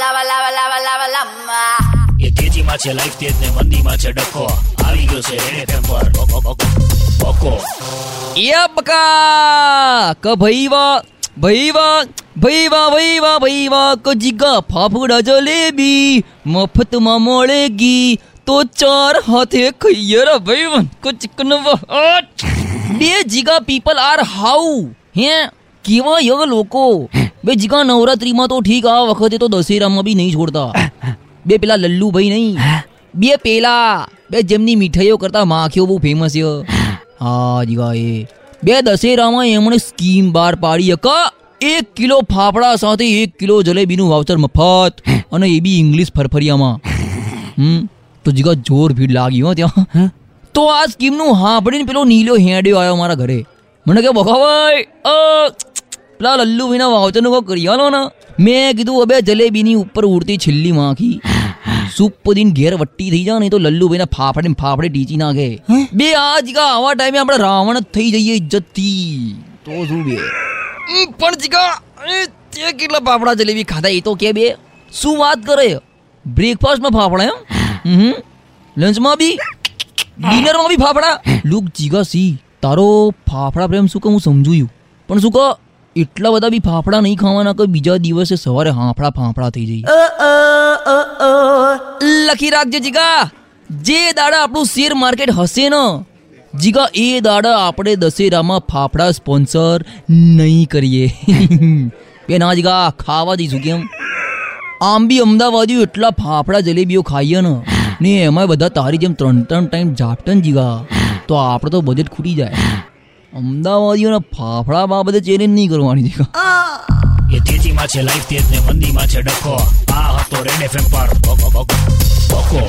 lava, લાવા લાવા લાવા lava. એ તેજીમાં છે લાઈફ તેજ ને મંદીમાં છે ડખો. આવી ગયો છે એને ટેમ્પર પર બકો, એ બકા ક ભઈવા ભઈવા ભઈવા ભઈવા ભઈવા ક જીગા ફાફડા જલેબી મફતમાં મળેગી તો ચાર હાથે ખાઈએ રે ભઈવન ક ચિકન બે જીગા પીપલ આર હાઉ હે? કેવા યગ લોકો? બે જીગા નવરાત્રીમાં તો ઠીક આ વખતે તો દશેરામાં બી નહીં છોડતા. બે પેલા લલ્લુભાઈ નહીં. બે પેલા બે જેમની મીઠાઈઓ કરતા માખીઓ બહુ ફેમસ છે. હા? જીગા એ. બે દશેરામાં એમણે સ્કીમ બહાર પાડી કે એક કિલો ફાફડા સાથે એક કિલો જલેબીનું વાવચર મફત અને એ બી ઇંગ્લિશ ફરફરિયામાં. હમ? તો જીગા જોર ભીડ લાગી હો ત્યાં. તો આ સ્કીમનું હાંભળીને પેલો નીલો હેડ્યો આવ્યો મારા ઘરે. મને કે બખાભાઈ અ લલ્લુ લલ્લુભાઈના વાઉચરનું કોઈ કરી હાલો ને. મેં કીધું અબે જલેબીની ઉપર ઉડતી છેલ્લી માખી. સૂપ દિન ઘેર વટ્ટી થઈ જાય ને તો લલ્લુભાઈના ફાફડે ને ફાફડે ટીચી નાખે. બે આ જીગા આવા ટાઈમે આપણે રાવણ જ થઈ જઈએ ઇજ્જતથી તો શું બે? પણ જીગા એ તે કેટલા ફાફડા જલેબી ખાધા એ તો કે બે. શું વાત કરે? બ્રેકફાસ્ટમાં ફાફડા એમ? હમ લંચમાં બી? ડિનરમાં બી ફાફડા? લુક જીગા સી તારો ફાફડા પ્રેમ શું કે હું સમજુ પણ શું કહો? એટલા બધા બી ફાફડા નહીં ખાવાના કે બીજા દિવસે સવારે હાંફળા ફાંફળા થઈ જાય લખી રાખજે જીગા. જે દાડા આપણું શેર માર્કેટ હશે ને જીગા એ દાડા આપણે દશેરામાં ફાફડા સ્પોન્સર નહીં કરીએ. બે ના જીગા ખાવા જઈશું કેમ? આમ બી અમદાવાદીઓ એટલા ફાફડા જલેબીઓ ખાઈએ ને ને એમાં બધા તારી જેમ ત્રણ ત્રણ ટાઈમ ઝાપટન જીગા. તો આપણે તો બજેટ ખૂટી જાય. અમદાવાદીઓના ફાફડા બાબતે ચેલેન્જ નહીં કરવાની જીગા એ તેજીમાં છે લાઈફ તેજ ને મંદીમાં છે ડખો. આ હતો રેડ એફએમ પર. બકો, બકો, બકો